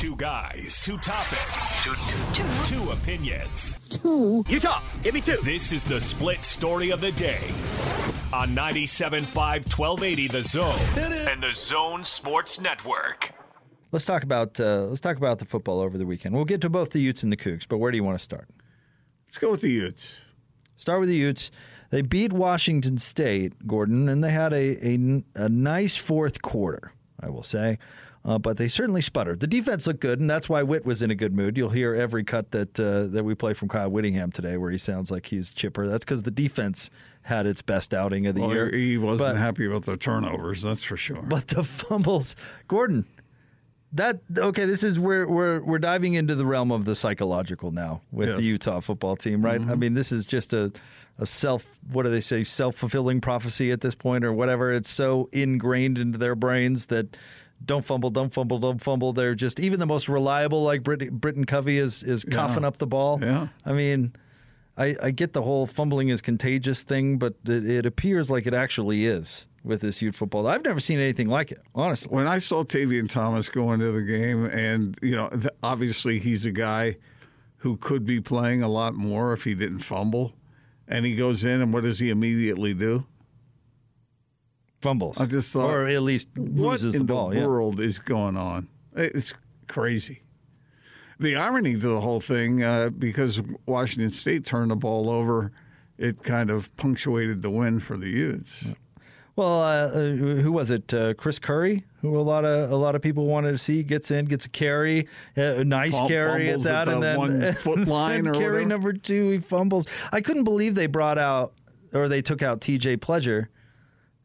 Two guys, two topics, two, two, two. two opinions. Two. Utah, give me two. This is the split story of the day on 97.5 1280 The Zone and the Zone Sports Network. Let's talk about uh, let's talk about the football over the weekend. We'll get to both the Utes and the Cougs, but where do you want to start? Let's go with the Utes. Start with the Utes. They beat Washington State, Gordon, and they had a, a, a nice fourth quarter, I will say. Uh, but they certainly sputtered. The defense looked good, and that's why Witt was in a good mood. You'll hear every cut that uh, that we play from Kyle Whittingham today, where he sounds like he's chipper. That's because the defense had its best outing of the well, year. He wasn't but, happy about the turnovers, that's for sure. But the fumbles, Gordon. That okay? This is where we're we're diving into the realm of the psychological now with yes. the Utah football team, right? Mm-hmm. I mean, this is just a a self what do they say self fulfilling prophecy at this point or whatever. It's so ingrained into their brains that don't fumble, don't fumble, don't fumble. They're just even the most reliable, like Brit- Britain Covey is is coughing yeah. up the ball. Yeah, I mean, I, I get the whole fumbling is contagious thing, but it, it, appears like it actually is with this youth football. I've never seen anything like it, honestly. When I saw Tavion Thomas go into the game, and you know, obviously he's a guy who could be playing a lot more if he didn't fumble, and he goes in, and what does he immediately do? Fumbles. I just thought, or at least loses the ball. What in the world is going on? It's crazy. The irony to the whole thing, uh, because Washington State turned the ball over, it kind of punctuated the win for the Utes. Yeah. Well, uh, uh, who was it? Uh, Chris Curry, who a lot of a lot of people wanted to see, gets in, gets a carry, a nice F- carry at that, at and then one foot line or carry whatever. number two, he fumbles. I couldn't believe they brought out or they took out T.J. Pledger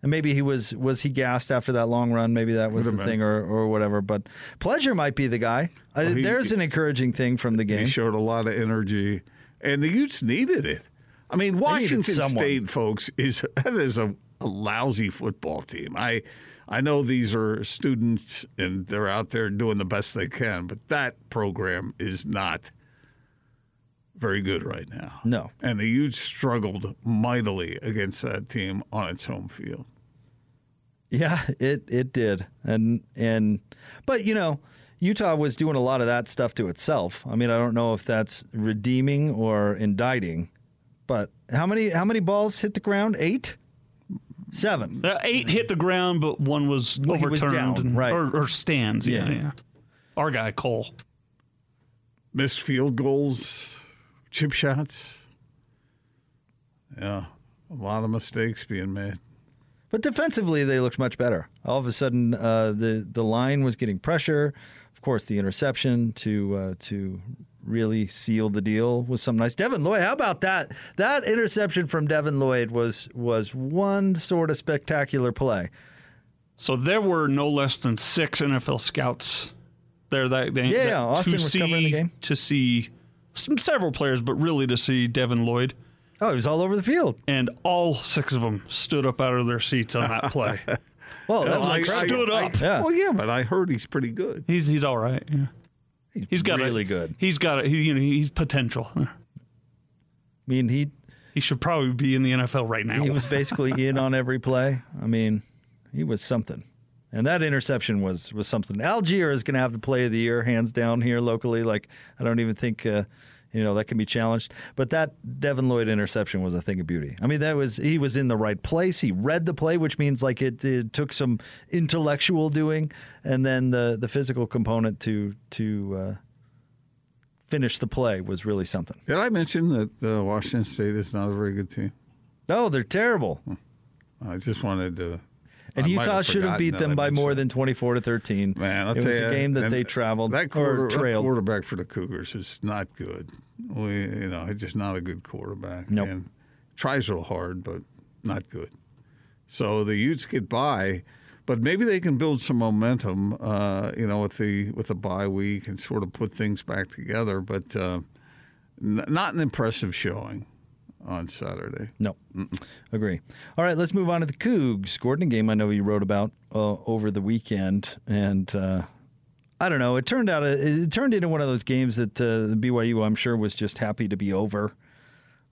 and maybe he was was he gassed after that long run? Maybe that was the thing, or or whatever. But Pledger might be the guy. Uh, well, he, There's an encouraging thing from the game. He showed a lot of energy, and the Utes needed it. I mean, Washington State, folks, is that is a, a lousy football team. I I know these are students and they're out there doing the best they can, but that program is not very good right now. No. And the Utes struggled mightily against that team on its home field. Yeah, it it did, and and but you know, Utah was doing a lot of that stuff to itself. I mean, I don't know if that's redeeming or indicting, but how many how many balls hit the ground? Eight. Seven. Uh, eight hit the ground, but one was overturned, was down, and, right? Or, or stands. Yeah, yeah, yeah. Our guy Cole missed field goals, chip shots. Yeah, a lot of mistakes being made. But defensively, they looked much better. All of a sudden, uh, the the line was getting pressure. Of course, the interception to uh, to really seal the deal was something nice. Devin Lloyd, how about that? That interception from Devin Lloyd was was one sort of spectacular play. So there were no less than six NFL scouts there that day. Yeah, that, Austin was see, covering the game to see some, several players, but really to see Devin Lloyd. Oh, he was all over the field. And all six of them stood up out of their seats on that play. well, that was like stood I, up. I, yeah. Well, yeah, but I heard he's pretty good. He's he's all right. Yeah. He's, he's got really a, good. He's got a, he, you know he's potential. I mean he he should probably be in the NFL right now. He was basically in on every play. I mean, he was something. And that interception was was something. Allgeier is going to have the play of the year, hands down here locally. Like I don't even think uh, you know that can be challenged. But that Devin Lloyd interception was a thing of beauty. I mean, that was he was in the right place. He read the play, which means like it, it took some intellectual doing, and then the the physical component to to uh, finish the play was really something. Did I mention that uh, Washington State is not a very good team? No, they're terrible. I just wanted to and I Utah should have beat them by more than 24 to 13. Man, I'll it was you, a game that they traveled that quarter, or trailed. That quarterback for the Cougars is not good. We, you know, he's just not a good quarterback. Nope. And tries real hard, but not good. So the Utes get by, but maybe they can build some momentum. Uh, you know, with the with the bye week and sort of put things back together. But uh, n- not an impressive showing on Saturday. No, Mm-mm. agree. All right, let's move on to the Cougs. Gordon, game I know you wrote about uh, over the weekend, and uh, I don't know. It turned out it turned into one of those games that uh, the BYU, I'm sure, was just happy to be over.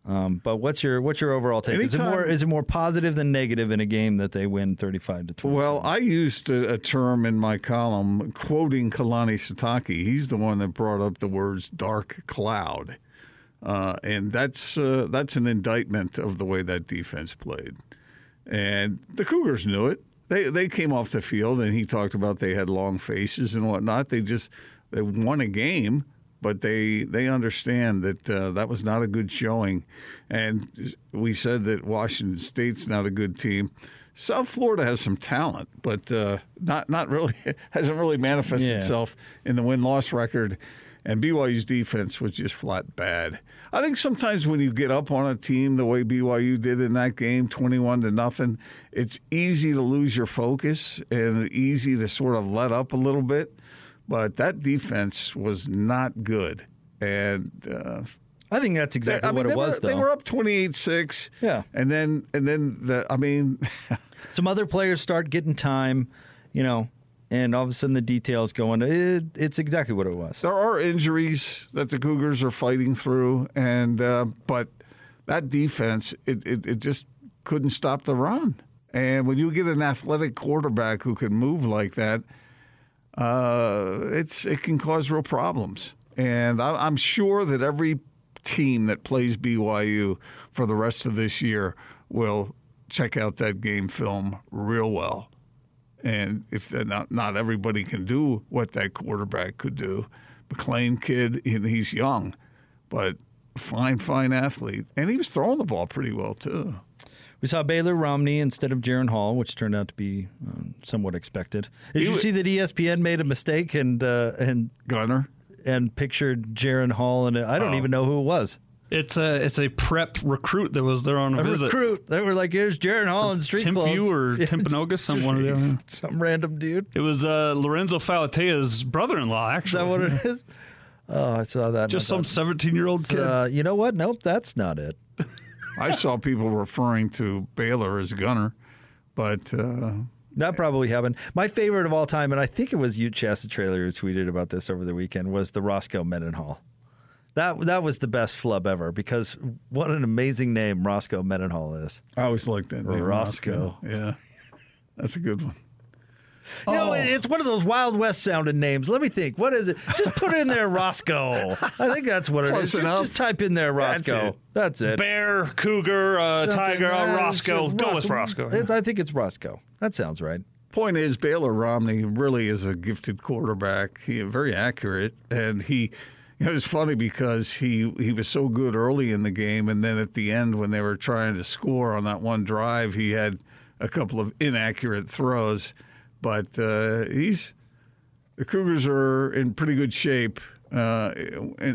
Um, but what's your what's your overall take? Anytime, is it more is it more positive than negative in a game that they win thirty five to twenty? Well, I used a, a, term in my column quoting Kalani Sitake. He's the one that brought up the words "dark cloud," uh, and that's uh, that's an indictment of the way that defense played. And the Cougars knew it. They they came off the field, and he talked about they had long faces and whatnot. They just they won a game but they they understand that uh, that was not a good showing, and we said that Washington State's not a good team. South Florida has some talent, but uh, not not really hasn't really manifested yeah. itself in the win loss record. And BYU's defense was just flat bad. I think sometimes when you get up on a team the way BYU did in that game, twenty-one to nothing, it's easy to lose your focus and easy to sort of let up a little bit. But that defense was not good. And uh, I think that's exactly they, what mean, it was. Were, though they were up twenty-eight-six. Yeah, and then and then the I mean, some other players start getting time, you know, and all of a sudden the details going. It, it's exactly what it was. There are injuries that the Cougars are fighting through, and uh, but that defense, it, it, it just couldn't stop the run. And when you get an athletic quarterback who can move like that uh, it's it can cause real problems. And I, I'm sure that every team that plays BYU for the rest of this year will check out that game film real well. And if not, not everybody can do what that quarterback could do. McClain kid, he's young, but fine, fine athlete, and he was throwing the ball pretty well too. We saw Baylor Romney instead of Jaren Hall, which turned out to be um, somewhat expected. Did he you see that ESPN made a mistake and uh, and Gunner and pictured Jaren Hall and I don't oh. even know who it was. It's a it's a prep recruit that was there on a, a visit. Recruit. They were like, "Here's Jaren Hall in street Tim clothes." or Timpanogos, some one of them. Some random dude. It was uh, Lorenzo Falatea's brother-in-law. Actually, is that what it is? Oh, I saw that. Just some seventeen-year-old kid. Uh, you know what? Nope, that's not it. I saw people referring to Baylor as Gunner, but. Uh, that probably happened. My favorite of all time, and I think it was you, Chasta Trailer, who tweeted about this over the weekend, was the Roscoe Mendenhall. That that was the best flub ever because what an amazing name Roscoe Mendenhall is. I always liked that name. Roscoe. Roscoe. Yeah, that's a good one. You know, oh. it's one of those Wild West sounding names. Let me think. What is it? Just put in there Roscoe. I think that's what it Close is. Just, just, type in there Roscoe. That's it. That's it. Bear, cougar, uh, tiger, uh, Roscoe. Go with Roscoe. I think it's Roscoe. That sounds right. Point is, Baylor Romney really is a gifted quarterback. He very accurate, and he. It was funny because he, he was so good early in the game, and then at the end, when they were trying to score on that one drive, he had a couple of inaccurate throws but uh, he's the Cougars are in pretty good shape uh,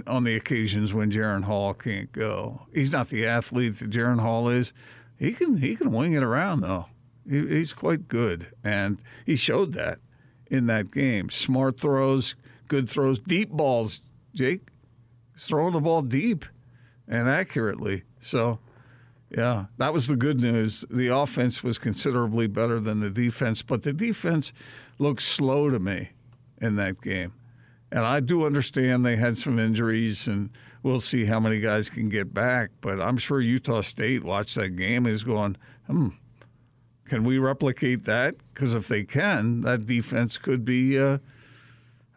on the occasions when Jaren Hall can't go. He's not the athlete that Jaren Hall is. He can he can wing it around though. He, he's quite good, and he showed that in that game. Smart throws, good throws, deep balls. Jake, throwing the ball deep and accurately. So yeah, that was the good news. The offense was considerably better than the defense, but the defense looked slow to me in that game. And I do understand they had some injuries, and we'll see how many guys can get back. But I'm sure Utah State watched that game is going, hmm, can we replicate that? Because if they can, that defense could be uh,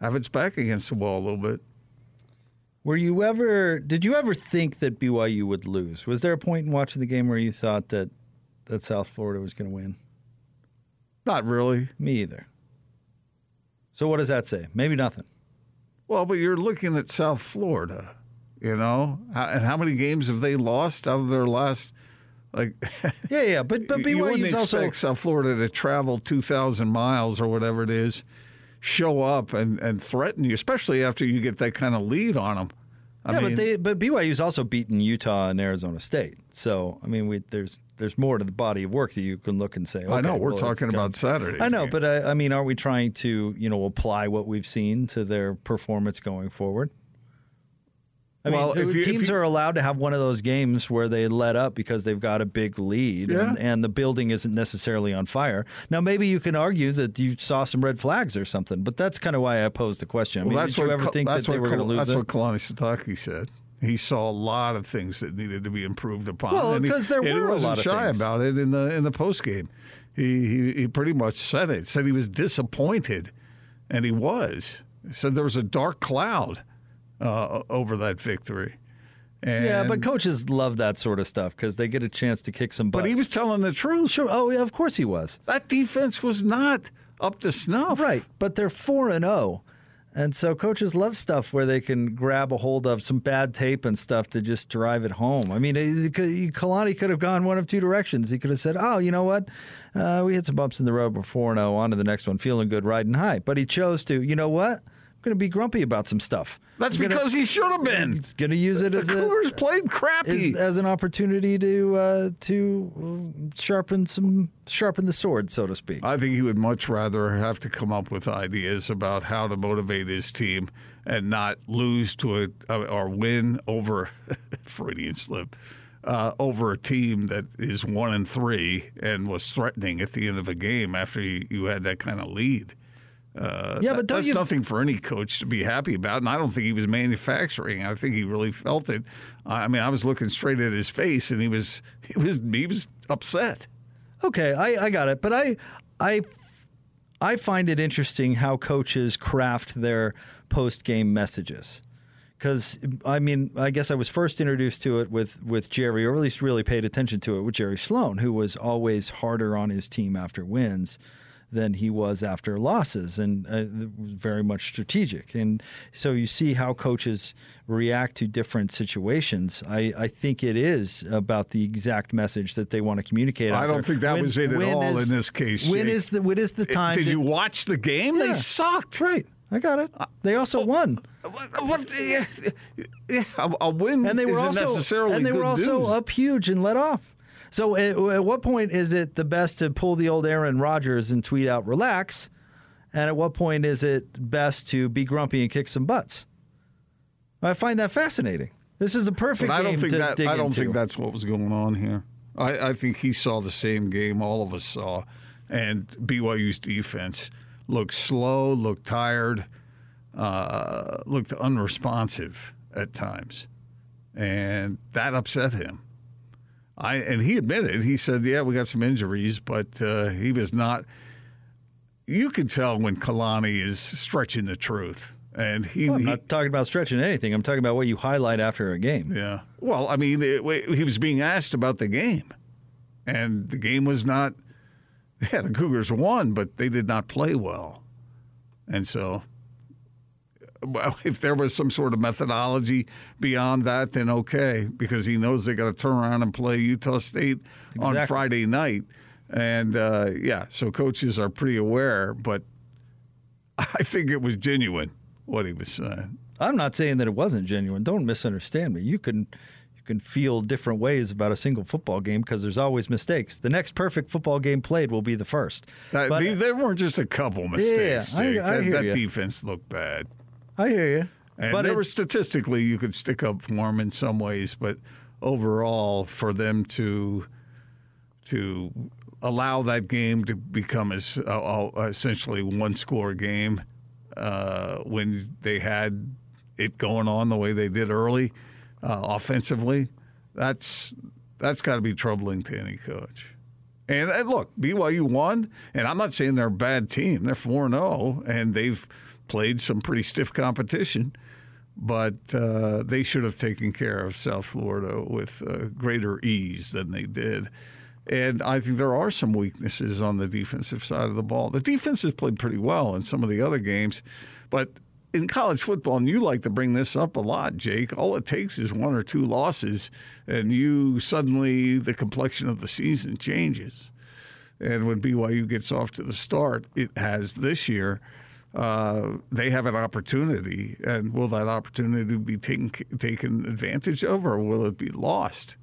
have its back against the wall a little bit. Were you ever? Did you ever think that BYU would lose? Was there a point in watching the game where you thought that that South Florida was going to win? Not really. Me either. So what does that say? Maybe nothing. Well, but you're looking at South Florida, you know, and how many games have they lost out of their last? Like, yeah, yeah, but but BYU you wouldn't expect also South Florida to travel two thousand miles or whatever it is show up and, and threaten you, especially after you get that kind of lead on them. I yeah, mean, but they but BYU's also beaten Utah and Arizona State. So I mean, we, there's there's more to the body of work that you can look and say. Okay, I know we're well, talking about Saturday. I know, game. but I, I mean, are we trying to you know apply what we've seen to their performance going forward? I well, mean, you, teams you, are allowed to have one of those games where they let up because they've got a big lead yeah. and, and, the building isn't necessarily on fire. Now, maybe you can argue that you saw some red flags or something, but that's kind of why I posed the question. I well, mean, did you ever think that they were going to lose That's it? what Kalani Sitake said. He saw a lot of things that needed to be improved upon. Well, because there were a lot of shy things. about it in the in the post game. He, he he pretty much said it. Said he was disappointed, and he was. Said there was a dark cloud uh, over that victory. And, yeah, but coaches love that sort of stuff because they get a chance to kick some butts. but he was telling the truth. sure. Oh, yeah, of course he was. That defense was not up to snuff. Right, but they're four and zero, and so coaches love stuff where they can grab a hold of some bad tape and stuff to just drive it home. I mean, Kalani could have gone one of two directions. He could have said, "Oh, you know what? Uh, we hit some bumps in the road. We're four and zero. On to the next one. Feeling good, riding high." But he chose to. You know what? Going to be grumpy about some stuff. That's gonna- because he should have been. He's going to use it The as a Cougars played crappy. as, as an opportunity to uh, to uh, sharpen some sharpen the sword, so to speak. I think he would much rather have to come up with ideas about how to motivate his team and not lose to a or win over Freudian slip uh, over a team that is one and three and was threatening at the end of a game after you, you had that kind of lead. Uh, Yeah, but don't that's you- nothing for any coach to be happy about. And I don't think he was manufacturing. I think he really felt it. I mean, I was looking straight at his face, and he was he was he was upset. Okay, I, I got it, but I I I find it interesting how coaches craft their post game messages. Because I mean, I guess I was first introduced to it with with Jerry, or at least really paid attention to it with Jerry Sloan, who was always harder on his team after wins than he was after losses, and uh, very much strategic. And so you see how coaches react to different situations. I, I think it is about the exact message that they want to communicate. I don't there. think that When- was it at all is- in this case, When Jake. is the when is the time? Did to- you watch the game? Yeah. They sucked. Right, I got it. They also won. What, what- yeah, yeah, a, win and they were isn't also necessarily and they were also news. up huge and let off. So at, at what point is it the best to pull the old Aaron Rodgers and tweet out relax? And at what point is it best to be grumpy and kick some butts? I find that fascinating. This is the perfect But I don't think that I don't into. think that's what was going on here. I, I think he saw the same game all of us saw, and BYU's defense looked slow, looked tired, uh, looked unresponsive at times, and that upset him. I and he admitted he said, "Yeah, we got some injuries, but uh, he was not." You can tell when Kalani is stretching the truth, and he, I'm he not talking about stretching anything. I'm talking about what you highlight after a game. yeah. Well, I mean, it, he was being asked about the game, and the game was not. Yeah, the Cougars won, but they did not play well, and so. Well, if there was some sort of methodology beyond that, then okay, because he knows they got to turn around and play Utah State on Friday night, and uh, yeah, so coaches are pretty aware. But I think it was genuine what he was saying. I'm not saying that it wasn't genuine. Don't misunderstand me. You can you can feel different ways about a single football game because there's always mistakes. The next perfect football game played will be the first. That, But- they, weren't just a couple mistakes. Yeah, I-. I that that defense looked bad. I hear you. And but there were statistically you could stick up for them in some ways, but overall, for them to to allow that game to become as uh, essentially one score game uh, when they had it going on the way they did early uh, offensively, that's that's got to be troubling to any coach. And, and look, BYU won, and I'm not saying they're a bad team. They're 4 0, and they've played some pretty stiff competition, but uh, they should have taken care of South Florida with uh, greater ease than they did. And I think there are some weaknesses on the defensive side of the ball. The defense has played pretty well in some of the other games, but in college football, and you like to bring this up a lot, Jake, all it takes is one or two losses, and you suddenly, the complexion of the season changes. And when BYU gets off to the start it has this year, uh, they have an opportunity. And will that opportunity be taken, taken advantage of, or will it be lost?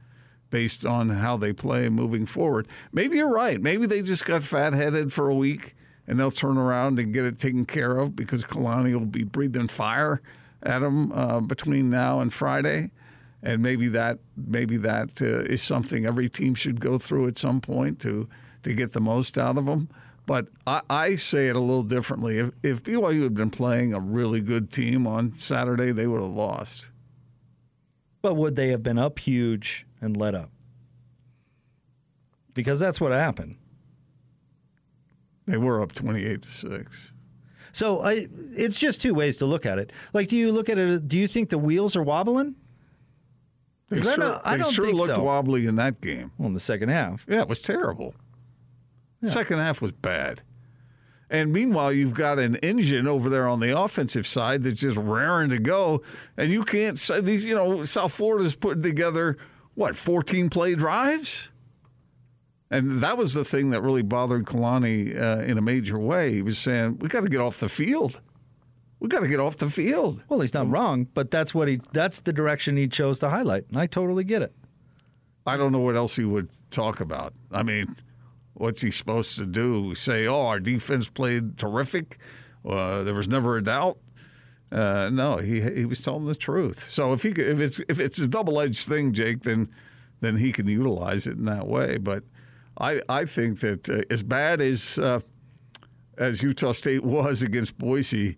based on how they play moving forward. Maybe you're right. Maybe they just got fat headed for a week and they'll turn around and get it taken care of because Kalani will be breathing fire at them uh, between now and Friday. And maybe that maybe that uh, is something every team should go through at some point to to get the most out of them. But I, I say it a little differently. If, if BYU had been playing a really good team on Saturday, they would have lost. But would they have been up huge and let up? Because that's what happened. They were up 28 to 6. So I, it's just two ways to look at it. Like, do you look at it? Do you think the wheels are wobbling? They sure, not, I don't sure think looked so. wobbly in that game. Well, in the second half. Yeah, it was terrible. Yeah. Second half was bad. And meanwhile, you've got an engine over there on the offensive side that's just raring to go. And you can't say these, you know, South Florida's putting together, what, 14 play drives? And that was the thing that really bothered Kalani uh, in a major way. He was saying, we got to get off the field. We got to get off the field. Well, he's not wrong, but that's what he that's the direction he chose to highlight, and I totally get it. I don't know what else he would talk about. I mean, what's he supposed to do? Say, "Oh, our defense played terrific. Uh, there was never a doubt." Uh, no, he he was telling the truth. So if he if it's if it's a double edged thing, Jake, then then he can utilize it in that way. But I I think that uh, as bad as uh, as Utah State was against Boise.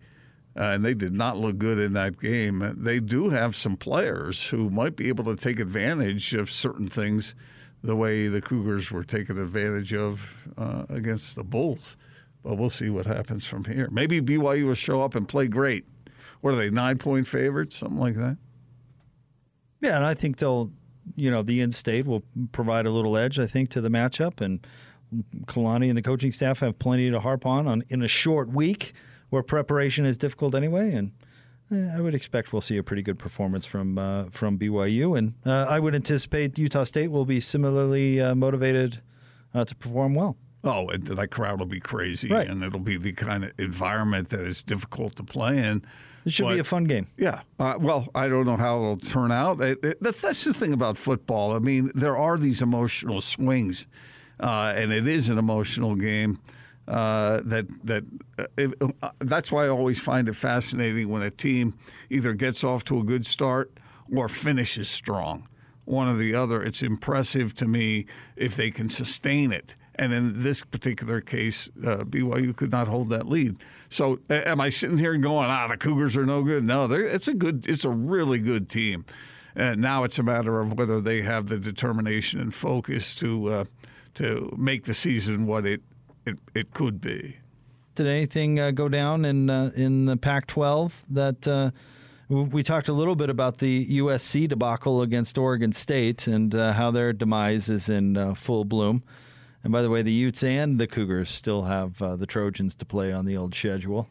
Uh, and they did not look good in that game. They do have some players who might be able to take advantage of certain things the way the Cougars were taken advantage of uh, against the Bulls. But we'll see what happens from here. Maybe BYU will show up and play great. What are they, nine point favorites, something like that? Yeah, and I think they'll, you know, the in state will provide a little edge, I think, to the matchup. And Kalani and the coaching staff have plenty to harp on, on in a short week where preparation is difficult anyway. And I would expect we'll see a pretty good performance from uh, from BYU, and uh, I would anticipate Utah State will be similarly uh, motivated uh, to perform well. Oh, that crowd will be crazy, right. and it'll be the kind of environment that is difficult to play in. It should but, be a fun game. Yeah. Uh, well, I don't know how it'll turn out. It, it, that's the thing about football. I mean, there are these emotional swings, uh, and it is an emotional game. Uh, that that uh, that's why I always find it fascinating when a team either gets off to a good start or finishes strong. One or the other. It's impressive to me if they can sustain it. And in this particular case, uh, BYU could not hold that lead. So, am I sitting here going, "Ah, the Cougars are no good"? No, it's a good, it's a really good team. And now it's a matter of whether they have the determination and focus to uh, to make the season what it it, it could be. Did anything uh, go down in uh, in the Pac-12 that uh, we talked a little bit about the USC debacle against Oregon State and uh, how their demise is in uh, full bloom. And by the way, the Utes and the Cougars still have uh, the Trojans to play on the old schedule.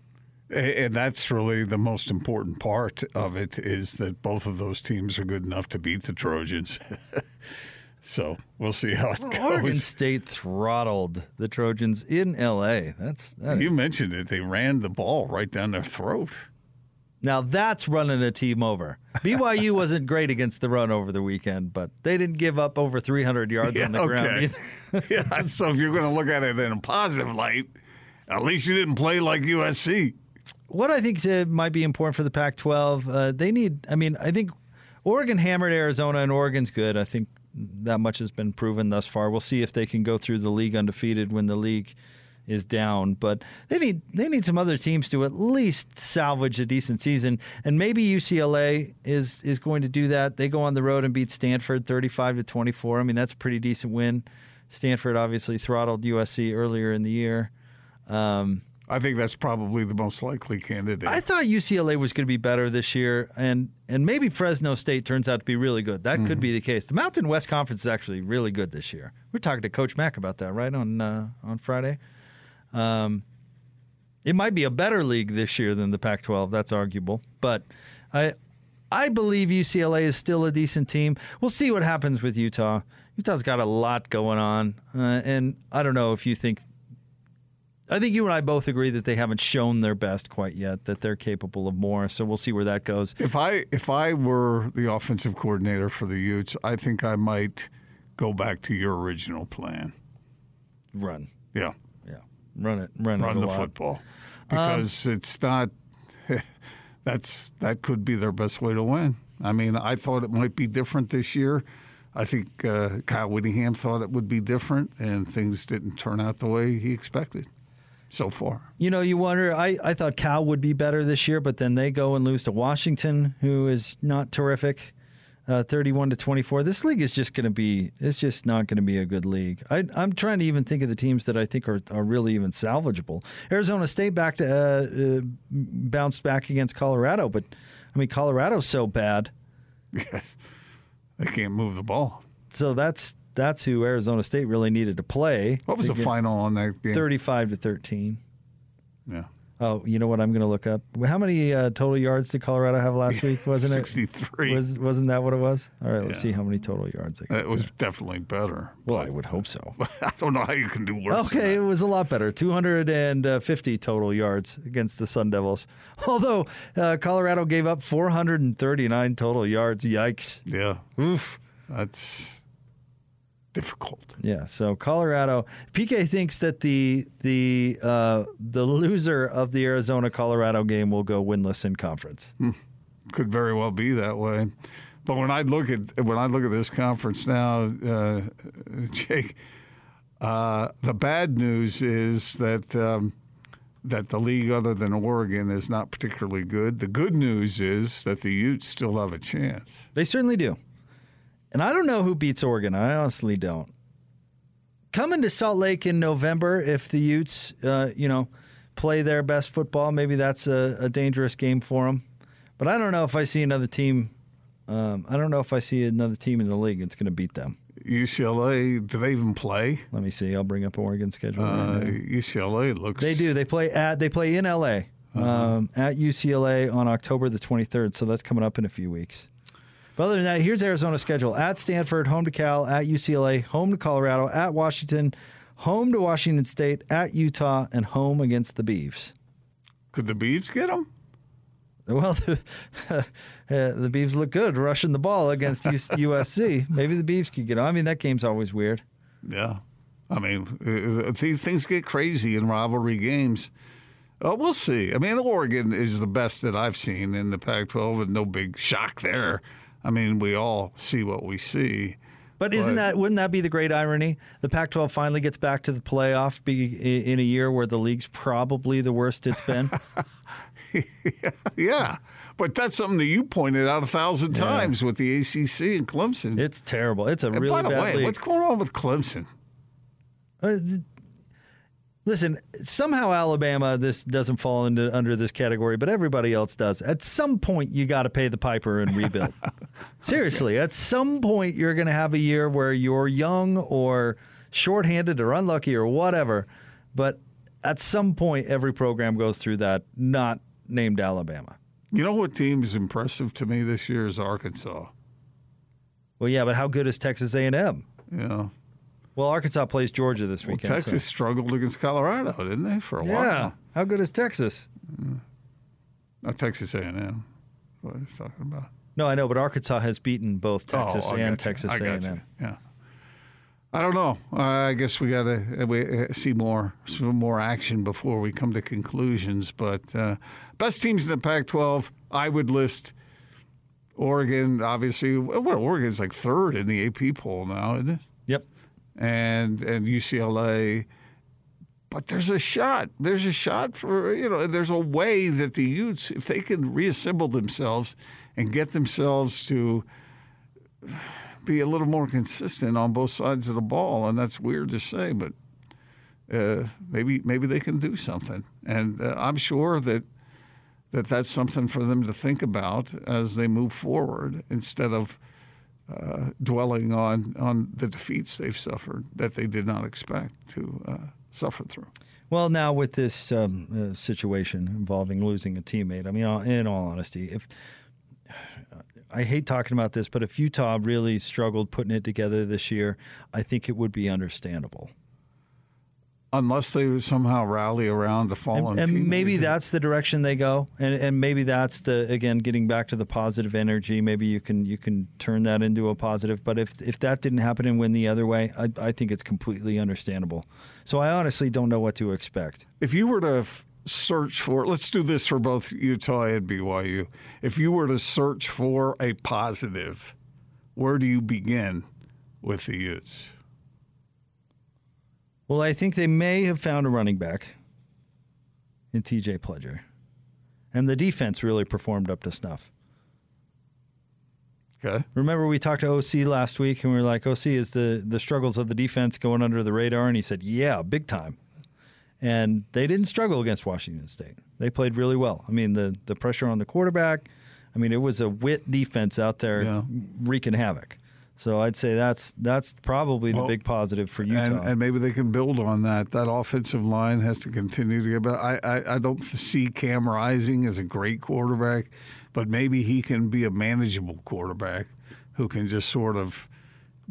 And that's really the most important part of it is that both of those teams are good enough to beat the Trojans. So we'll see how it well, goes. Oregon State throttled the Trojans in L.A. That's that you is. mentioned it. They ran the ball right down their throat. Now that's running a team over. BYU wasn't great against the run over the weekend, but they didn't give up over 300 yards yeah, on the okay. ground either. yeah, so if you're going to look at it in a positive light, at least you didn't play like USC. What I think might be important for the Pac-12, uh, they need. I mean, I think Oregon hammered Arizona, and Oregon's good. I think that much has been proven thus far. We'll see if they can go through the league undefeated when the league is down. But they need they need some other teams to at least salvage a decent season. And maybe UCLA is is going to do that. They go on the road and beat Stanford 35 to 24. I mean, that's a pretty decent win. Stanford obviously throttled USC earlier in the year. Um, I think that's probably the most likely candidate. I thought UCLA was going to be better this year, and and maybe Fresno State turns out to be really good. That mm-hmm. could be the case. The Mountain West Conference is actually really good this year. We are talking to Coach Mack about that right on uh, on Friday. Um, it might be a better league this year than the Pac-12. That's arguable, but I I believe UCLA is still a decent team. We'll see what happens with Utah. Utah's got a lot going on, uh, and I don't know if you think I think you and I both agree that they haven't shown their best quite yet, that they're capable of more. So we'll see where that goes. If I if I were the offensive coordinator for the Utes, I think I might go back to your original plan. Run. Yeah. Yeah. Run it. Run, run it the football because um, it's not. that's that could be their best way to win. I mean, I thought it might be different this year. I think uh, Kyle Whittingham thought it would be different, and things didn't turn out the way he expected so far. You know, you wonder. I, I thought Cal would be better this year, but then they go and lose to Washington, who is not terrific. uh, 31 to 24. This league is just going to be, it's just not going to be a good league. I, am trying to even think of the teams that I think are, are really even salvageable. Arizona State back to, uh, uh, bounced back against Colorado, but I mean, Colorado's so bad. Yes. They can't move the ball. So that's, that's who Arizona State really needed to play. What was the final on that game? 35 to 13. Yeah. Oh, you know what? I'm going to look up. How many uh, total yards did Colorado have last week? Wasn't 63. it 63? Was, wasn't that what it was? All right, let's yeah. see how many total yards. It was definitely better. Well, I would hope so. I don't know how you can do worse. Okay, it was a lot better. 250 total yards against the Sun Devils. Although uh, Colorado gave up 439 total yards. Yikes. Yeah. Oof. That's difficult. Yeah. So Colorado, PK thinks that the the uh, the loser of the Arizona Colorado game will go winless in conference. Hmm. Could very well be that way. But when I look at when I look at this conference now, uh, Jake, uh, the bad news is that. Um, that the league other than Oregon is not particularly good. The good news is that the Utes still have a chance. They certainly do. And I don't know who beats Oregon. I honestly don't. Coming to Salt Lake in November, if the Utes, uh, you know, play their best football, maybe that's a, a, dangerous game for them. But I don't know if I see another team. Um, I don't know if I see another team in the league that's going to beat them. UCLA, do they even play? Let me see. I'll bring up Oregon schedule. Uh, right UCLA looks. They do. They play at. They play in LA uh-huh. um, at UCLA on October the 23rd. So that's coming up in a few weeks. But other than that, here's Arizona's schedule at Stanford, home to Cal, at UCLA, home to Colorado, at Washington, home to Washington State, at Utah, and home against the Beavs. Could the Beavs get them? Well, the, uh, the Beavs look good rushing the ball against USC. Maybe the Beavs could get them. I mean, that game's always weird. Yeah. I mean, uh, these things get crazy in rivalry games. Uh, we'll see. I mean, Oregon is the best that I've seen in the Pac 12, and no big shock there. I mean, we all see what we see. But isn't that wouldn't that be the great irony? The Pac-12 finally gets back to the playoff be, in a year where the league's probably the worst it's been. yeah, but that's something that you pointed out a thousand yeah. times with the ACC and Clemson. It's terrible. It's a and really by the bad way, league. What's going on with Clemson? Uh, Listen, somehow Alabama this doesn't fall into under this category, but everybody else does. At some point, you got to pay the piper and rebuild. Seriously, at some point, you're going to have a year where you're young or shorthanded or unlucky or whatever. But at some point, every program goes through that. Not named Alabama. You know what team is impressive to me this year is Arkansas. Well, yeah, but how good is Texas A&M? Yeah. Well, Arkansas plays Georgia this weekend. Well, Texas so. struggled against Colorado, didn't they, for a yeah. while? Yeah. How good is Texas? Mm. Not Texas A&M. What are you talking about? No, I know, but Arkansas has beaten both oh, Texas oh, and Texas A&M. You. Yeah. I don't know. Uh, I guess we got to uh, we uh, see more some more action before we come to conclusions. But uh, best teams in the Pac-12, I would list Oregon. Obviously, well, Oregon's like third in the AP poll now, isn't it? Yep and and UCLA. But there's a shot. There's a shot for you know. There's a way that the Utes, if they can reassemble themselves and get themselves to be a little more consistent on both sides of the ball, and that's weird to say, but uh, maybe maybe they can do something. And uh, I'm sure that that that's something for them to think about as they move forward, instead of uh, dwelling on on the defeats they've suffered that they did not expect to uh, suffer through. Well, now with this um, uh, situation involving losing a teammate, I mean, in all honesty, if I hate talking about this, but if Utah really struggled putting it together this year, I think it would be understandable. Unless they somehow rally around the fallen and, and maybe that's the direction they go. And and maybe that's the again getting back to the positive energy. Maybe you can you can turn that into a positive. But if if that didn't happen and win the other way I, I think it's completely understandable. So I honestly don't know what to expect. If you were to f- search for let's do this for both Utah and BYU if you were to search for a positive where do you begin with the Utes well, I think they may have found a running back in TJ Pledger. And the defense really performed up to snuff. Okay. Remember we talked to OC last week and we were like, OC is the the struggles of the defense going under the radar, and he said, yeah, big time. And they didn't struggle against Washington State. They played really well. I mean, the the pressure on the quarterback. I mean, it was a wit defense out there yeah. wreaking havoc. So I'd say that's that's probably the well, big positive for Utah. And, and, maybe they can build on that. That offensive line has to continue to get better. I, I, I don't see Cam Rising as a great quarterback, but maybe he can be a manageable quarterback who can just sort of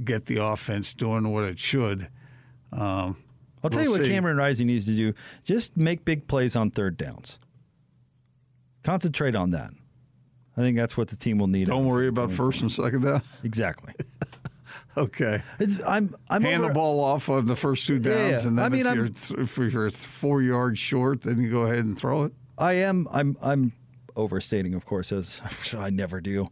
get the offense doing what it should. Um, I'll tell we'll you what see. Cameron Rising needs to do: just make big plays on third downs. Concentrate on that. I think that's what the team will need. Don't worry about first and second down. Exactly. okay. It's, I'm, I'm hand over, the ball off on the first two downs, yeah, and then I mean, if, you're, th- if you're four yards short, then you go ahead and throw it. I am. I'm. I'm overstating, of course, as I never do.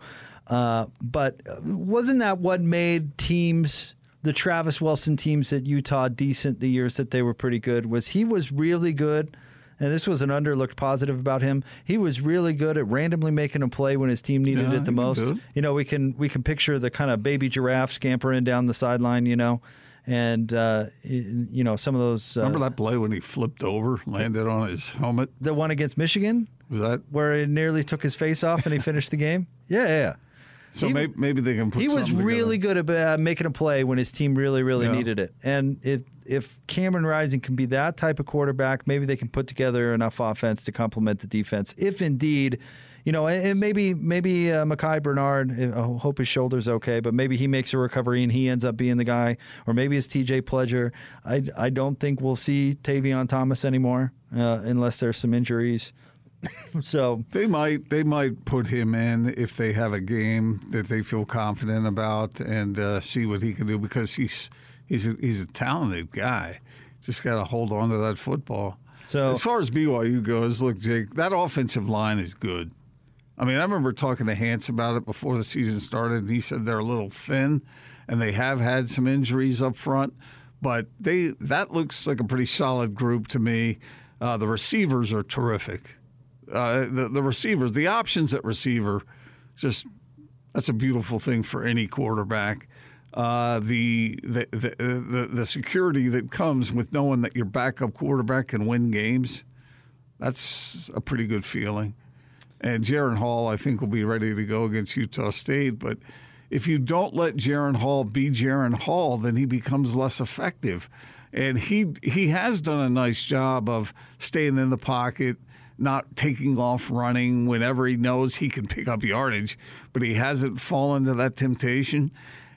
Uh, but wasn't that what made teams? The Travis Wilson teams at Utah decent the years that they were pretty good was he was really good and this was an underlooked positive about him. He was really good at randomly making a play when his team needed yeah, it the most. You know, we can we can picture the kind of baby giraffe scampering down the sideline. You know. And uh, you know some of those. Uh, Remember that play when he flipped over, landed on his helmet. The one against Michigan. Was that where it nearly took his face off and he finished the game? Yeah, yeah. So he, maybe, maybe they can. put he was really together. good at uh, making a play when his team really, really yeah. needed it. And if if Cameron Rising can be that type of quarterback, maybe they can put together enough offense to complement the defense. If indeed, you know, and maybe maybe uh, Micah Bernard. I hope his shoulder's okay, but maybe he makes a recovery and he ends up being the guy, or maybe it's T.J. Pledger. I I don't think we'll see Tavion Thomas anymore uh, unless there's some injuries. so they might they might put him in if they have a game that they feel confident about and uh, see what he can do because he's he's a, he's a talented guy. Just got to hold on to that football. So as far as BYU goes, look, Jake, that offensive line is good. I mean, I remember talking to Hans about it before the season started, and he said they're a little thin, and they have had some injuries up front, but they that looks like a pretty solid group to me. Uh, the receivers are terrific uh, the the receivers, the options at receiver, just that's a beautiful thing for any quarterback. Uh, the, the, the the security that comes with knowing that your backup quarterback can win games, that's a pretty good feeling. And Jaren Hall, I think, will be ready to go against Utah State. But if you don't let Jaren Hall be Jaren Hall, then he becomes less effective. And he he has done a nice job of staying in the pocket, not taking off running whenever he knows he can pick up yardage, but he hasn't fallen to that temptation.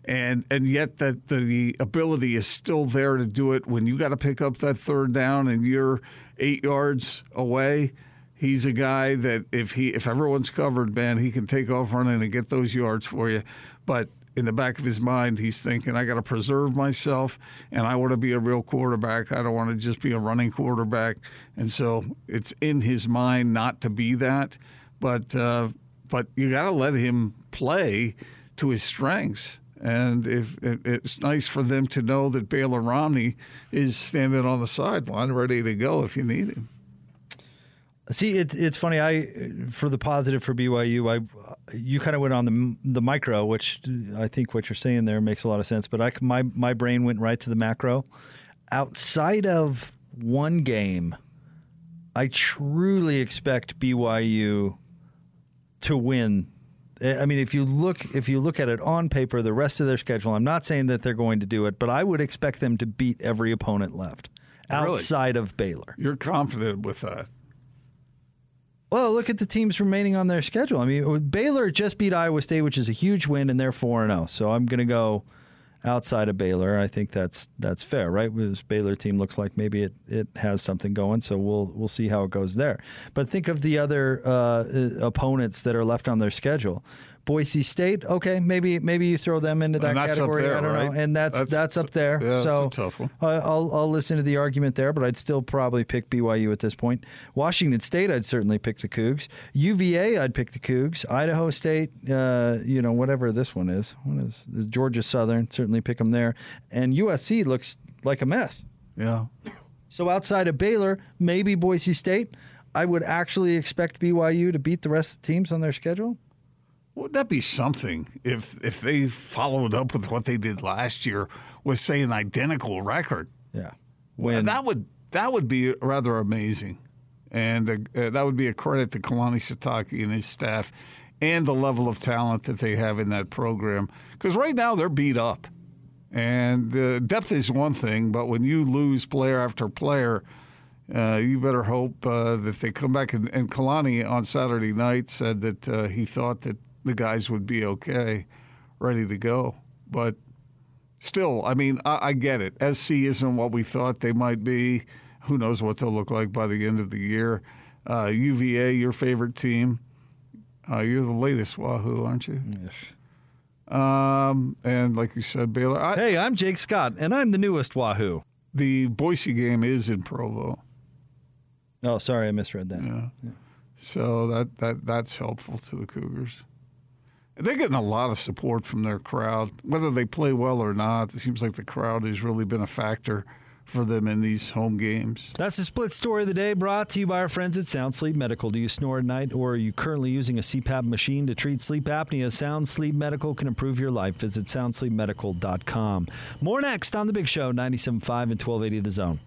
And and yet that the ability is still there to do it when you got to pick up that third down and you're eight yards away. He's a guy that if he if everyone's covered, man, he can take off running and get those yards for you. But in the back of his mind, he's thinking, I got to preserve myself and I want to be a real quarterback. I don't want to just be a running quarterback. And so it's in his mind not to be that. But, uh, but you got to let him play to his strengths. And if it's nice for them to know that Baylor Romney is standing on the sideline ready to go if you need him. See, it's it's funny. I for the positive for BYU, I you kind of went on the the micro, which I think what you're saying there makes a lot of sense. But I my my brain went right to the macro. Outside of one game, I truly expect BYU to win. I mean, if you look if you look at it on paper, the rest of their schedule, I'm not saying that they're going to do it, but I would expect them to beat every opponent left outside really? of Baylor. You're confident with that? Well, look at the teams remaining on their schedule. I mean, Baylor just beat Iowa State, which is a huge win, and they're four and zero. Oh. So I'm going to go outside of Baylor. I think that's that's fair, right? This Baylor team looks like maybe it, it has something going, so we'll we'll see how it goes there. But think of the other uh, opponents that are left on their schedule. Boise State, okay, maybe maybe you throw them into that category. There, I don't right? know, and that's that's, that's up there. Yeah, so one. I'll I'll listen to the argument there, but I'd still probably pick BYU at this point. Washington State, I'd certainly pick the Cougs. UVA, I'd pick the Cougs. Idaho State, uh, you know, whatever this one is, what is, is Georgia Southern? Certainly pick them there. And USC looks like a mess. Yeah. So outside of Baylor, maybe Boise State. I would actually expect BYU to beat the rest of the teams on their schedule. Wouldn't that be something if if they followed up with what they did last year with say an identical record? Yeah, when that would that would be rather amazing, and uh, uh, that would be a credit to Kalani Sitake and his staff, and the level of talent that they have in that program. Because right now they're beat up, and uh, depth is one thing, but when you lose player after player. Uh, you better hope uh, that they come back. And, and Kalani on Saturday night said that uh, he thought that the guys would be okay, ready to go. But still, I mean, I, I get it. SC isn't what we thought they might be. Who knows what they'll look like by the end of the year? Uh, UVA, your favorite team. Uh, you're the latest Wahoo, aren't you? Yes. Um, and like you said, Baylor. I, hey, I'm Jake Scott, and I'm the newest Wahoo. The Boise game is in Provo. Oh, sorry, I misread that. Yeah. yeah. So that, that that's helpful to the Cougars. They're getting a lot of support from their crowd, whether they play well or not. It seems like the crowd has really been a factor for them in these home games. That's the split story of the day brought to you by our friends at Sound Sleep Medical. Do you snore at night or are you currently using a CPAP machine to treat sleep apnea? Sound Sleep Medical can improve your life. Visit soundsleepmedical.com. More next on The Big Show, 97.5 and 1280 The Zone.